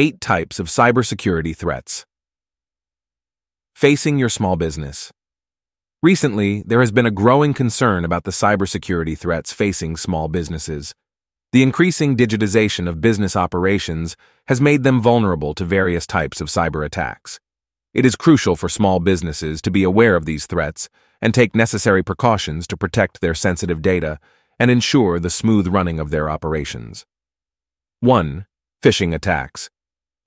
Eight types of cybersecurity threats. Facing your small business. Recently, there has been a growing concern about the cybersecurity threats facing small businesses. The increasing digitization of business operations has made them vulnerable to various types of cyber attacks. It is crucial for small businesses to be aware of these threats and take necessary precautions to protect their sensitive data and ensure the smooth running of their operations. 1. Phishing attacks.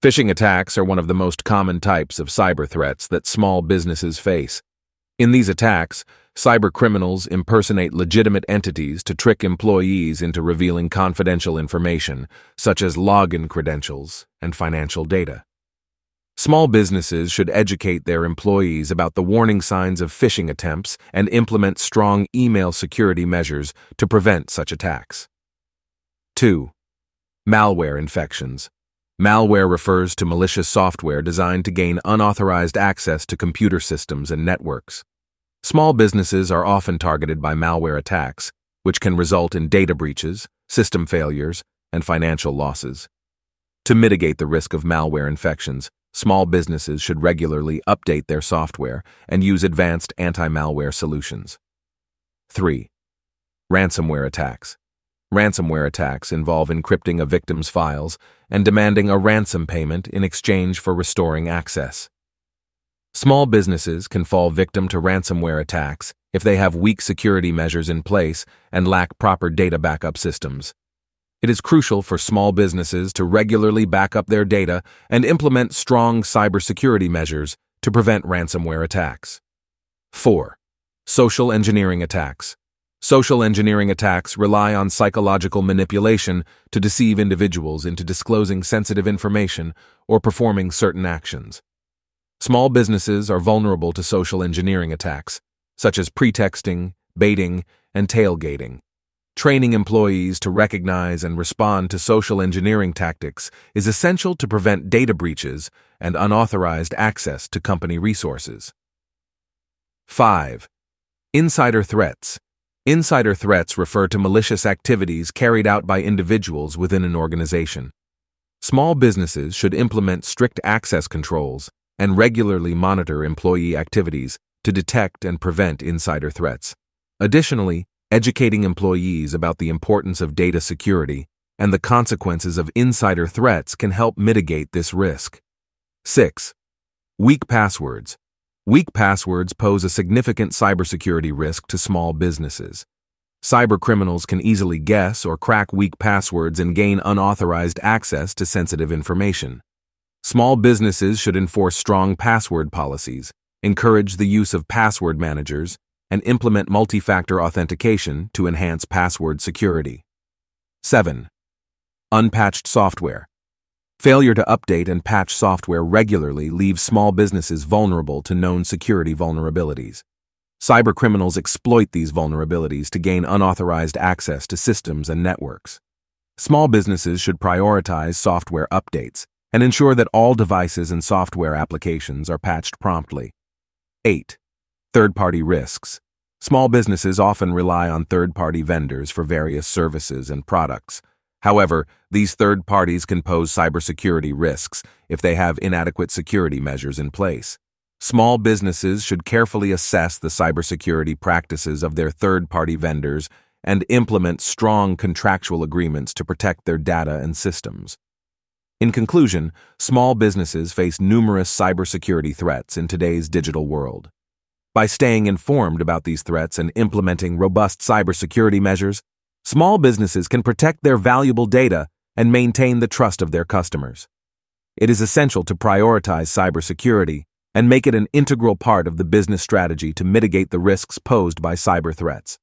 Phishing attacks are one of the most common types of cyber threats that small businesses face. In these attacks, cyber criminals impersonate legitimate entities to trick employees into revealing confidential information, such as login credentials and financial data. Small businesses should educate their employees about the warning signs of phishing attempts and implement strong email security measures to prevent such attacks. 2. Malware infections. Malware refers to malicious software designed to gain unauthorized access to computer systems and networks. Small businesses are often targeted by malware attacks, which can result in data breaches, system failures, and financial losses. To mitigate the risk of malware infections, small businesses should regularly update their software and use advanced anti-malware solutions. 3. Ransomware attacks. Ransomware attacks involve encrypting a victim's files and demanding a ransom payment in exchange for restoring access. Small businesses can fall victim to ransomware attacks if they have weak security measures in place and lack proper data backup systems. It is crucial for small businesses to regularly back up their data and implement strong cybersecurity measures to prevent ransomware attacks. 4. Social engineering attacks. Social engineering attacks rely on psychological manipulation to deceive individuals into disclosing sensitive information or performing certain actions. Small businesses are vulnerable to social engineering attacks, such as pretexting, baiting, and tailgating. Training employees to recognize and respond to social engineering tactics is essential to prevent data breaches and unauthorized access to company resources. 5. Insider threats. Insider threats refer to malicious activities carried out by individuals within an organization. Small businesses should implement strict access controls and regularly monitor employee activities to detect and prevent insider threats. Additionally, educating employees about the importance of data security and the consequences of insider threats can help mitigate this risk. 6. Weak passwords. Weak passwords pose a significant cybersecurity risk to small businesses. Cybercriminals can easily guess or crack weak passwords and gain unauthorized access to sensitive information. Small businesses should enforce strong password policies, encourage the use of password managers, and implement multi-factor authentication to enhance password security. 7. Unpatched software. Failure to update and patch software regularly leaves small businesses vulnerable to known security vulnerabilities. Cybercriminals exploit these vulnerabilities to gain unauthorized access to systems and networks. Small businesses should prioritize software updates and ensure that all devices and software applications are patched promptly. 8. Third-party risks. Small businesses often rely on third-party vendors for various services and products. However, these third parties can pose cybersecurity risks if they have inadequate security measures in place. Small businesses should carefully assess the cybersecurity practices of their third-party vendors and implement strong contractual agreements to protect their data and systems. In conclusion, small businesses face numerous cybersecurity threats in today's digital world. By staying informed about these threats and implementing robust cybersecurity measures, Small businesses can protect their valuable data and maintain the trust of their customers. It is essential to prioritize cybersecurity and make it an integral part of the business strategy to mitigate the risks posed by cyber threats.